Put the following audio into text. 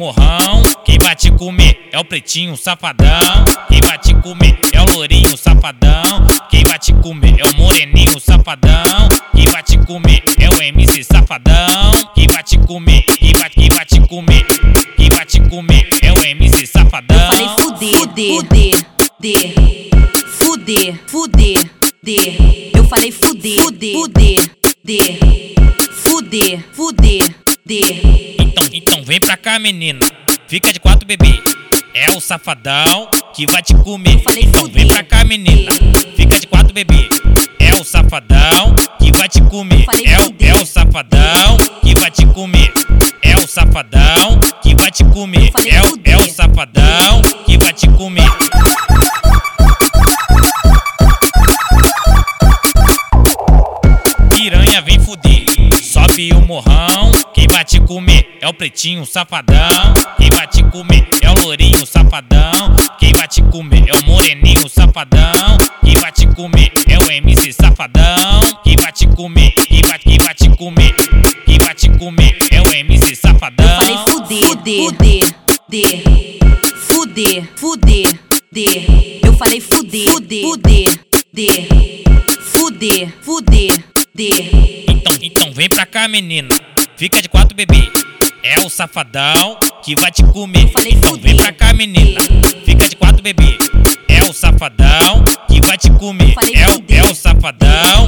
morrão. Quem vai te comer é o pretinho safadão. Quem vai te comer é o lourinho safadão. Quem vai te comer é o moreninho safadão. Quem vai te comer é o MC safadão. Quem vai te comer, quem vai, quem vai te comer, quem vai te comer é o MC safadão. Falei fuder, fuder, fuder, fuder, fuder, fuder. Eu falei fuder, fuder, fuder, fuder, fuder, fuder, fuder. Então, então vem pra cá, menina. Fica de quatro, bebê. É o safadão que vai te comer. falei Então vem fuder. pra cá, menina. Fica de quatro, bebê. É o safadão que vai te comer. É o, fuder. é o safadão que vai te comer. É o safadão que vai te comer. É o, é o safadão que vai te comer. Piranha vem fuder, sobe o morrão. Quem vai te comer é o pretinho safadão. Quem vai te comer é o lourinho safadão. Quem vai te comer é o moreninho safadão. Quem vai te comer é o MC safadão. Quem vai te comer, quem vai, quem vai te comer, quem vai te comer é o MC safadão. Falei fuder, fuder, fuder, fuder, fuder, fuder. Eu falei fuder, fuder, fuder, fuder, fuder, fuder, fuder. Então, então vem pra cá, menina. Fica de quatro, bebê. É o safadão que vai te comer. Então vem pra cá, menina. Fica de quatro, bebê. É o safadão que vai te comer. É o, é o safadão